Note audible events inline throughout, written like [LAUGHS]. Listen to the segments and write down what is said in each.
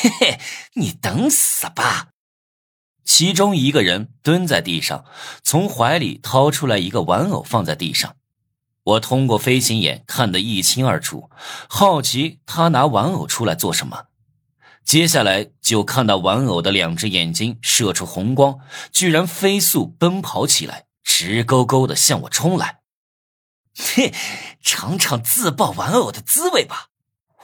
嘿嘿，你等死吧！其中一个人蹲在地上，从怀里掏出来一个玩偶，放在地上。我通过飞行眼看得一清二楚，好奇他拿玩偶出来做什么。接下来就看到玩偶的两只眼睛射出红光，居然飞速奔跑起来，直勾勾的向我冲来。[LAUGHS] 嘿，尝尝自爆玩偶的滋味吧！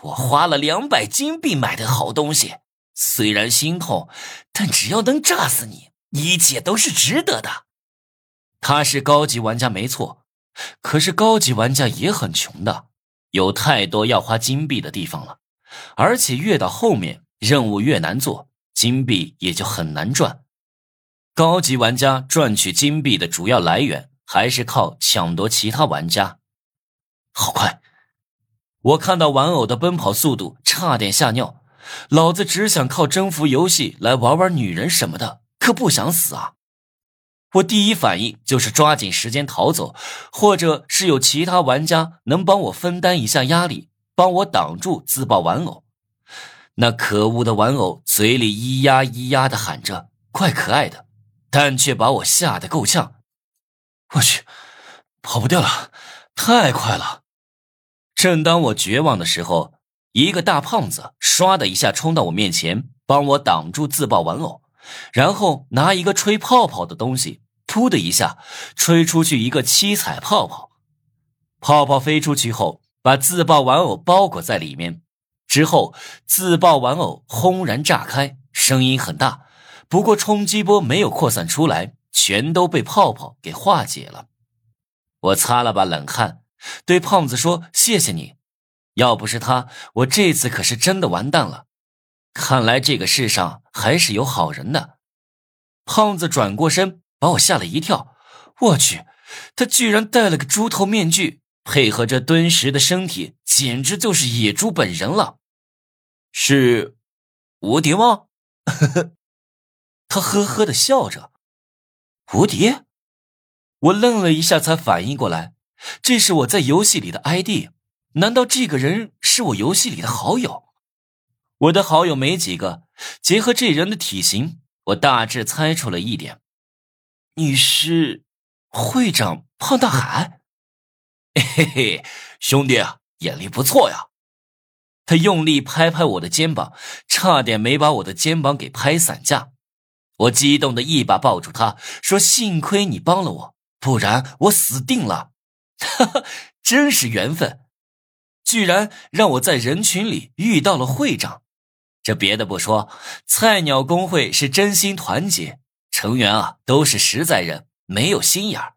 我花了两百金币买的好东西，虽然心痛，但只要能炸死你，一切都是值得的。他是高级玩家没错，可是高级玩家也很穷的，有太多要花金币的地方了，而且越到后面。任务越难做，金币也就很难赚。高级玩家赚取金币的主要来源还是靠抢夺其他玩家。好快！我看到玩偶的奔跑速度，差点吓尿。老子只想靠征服游戏来玩玩女人什么的，可不想死啊！我第一反应就是抓紧时间逃走，或者是有其他玩家能帮我分担一下压力，帮我挡住自爆玩偶。那可恶的玩偶嘴里咿呀咿呀的喊着，怪可爱的，但却把我吓得够呛。我去，跑不掉了，太快了！正当我绝望的时候，一个大胖子唰的一下冲到我面前，帮我挡住自爆玩偶，然后拿一个吹泡泡的东西，噗的一下吹出去一个七彩泡泡，泡泡飞出去后，把自爆玩偶包裹在里面。之后，自爆玩偶轰然炸开，声音很大，不过冲击波没有扩散出来，全都被泡泡给化解了。我擦了把冷汗，对胖子说：“谢谢你，要不是他，我这次可是真的完蛋了。看来这个世上还是有好人的。”胖子转过身，把我吓了一跳。我去，他居然戴了个猪头面具，配合着敦实的身体，简直就是野猪本人了。是无敌吗？[LAUGHS] 他呵呵的笑着。无敌？我愣了一下，才反应过来，这是我在游戏里的 ID。难道这个人是我游戏里的好友？我的好友没几个，结合这人的体型，我大致猜出了一点。你是会长胖大海？[LAUGHS] 嘿嘿，兄弟啊，眼力不错呀。他用力拍拍我的肩膀，差点没把我的肩膀给拍散架。我激动的一把抱住他，说：“幸亏你帮了我，不然我死定了。” [LAUGHS] 真是缘分，居然让我在人群里遇到了会长。这别的不说，菜鸟工会是真心团结，成员啊都是实在人，没有心眼儿。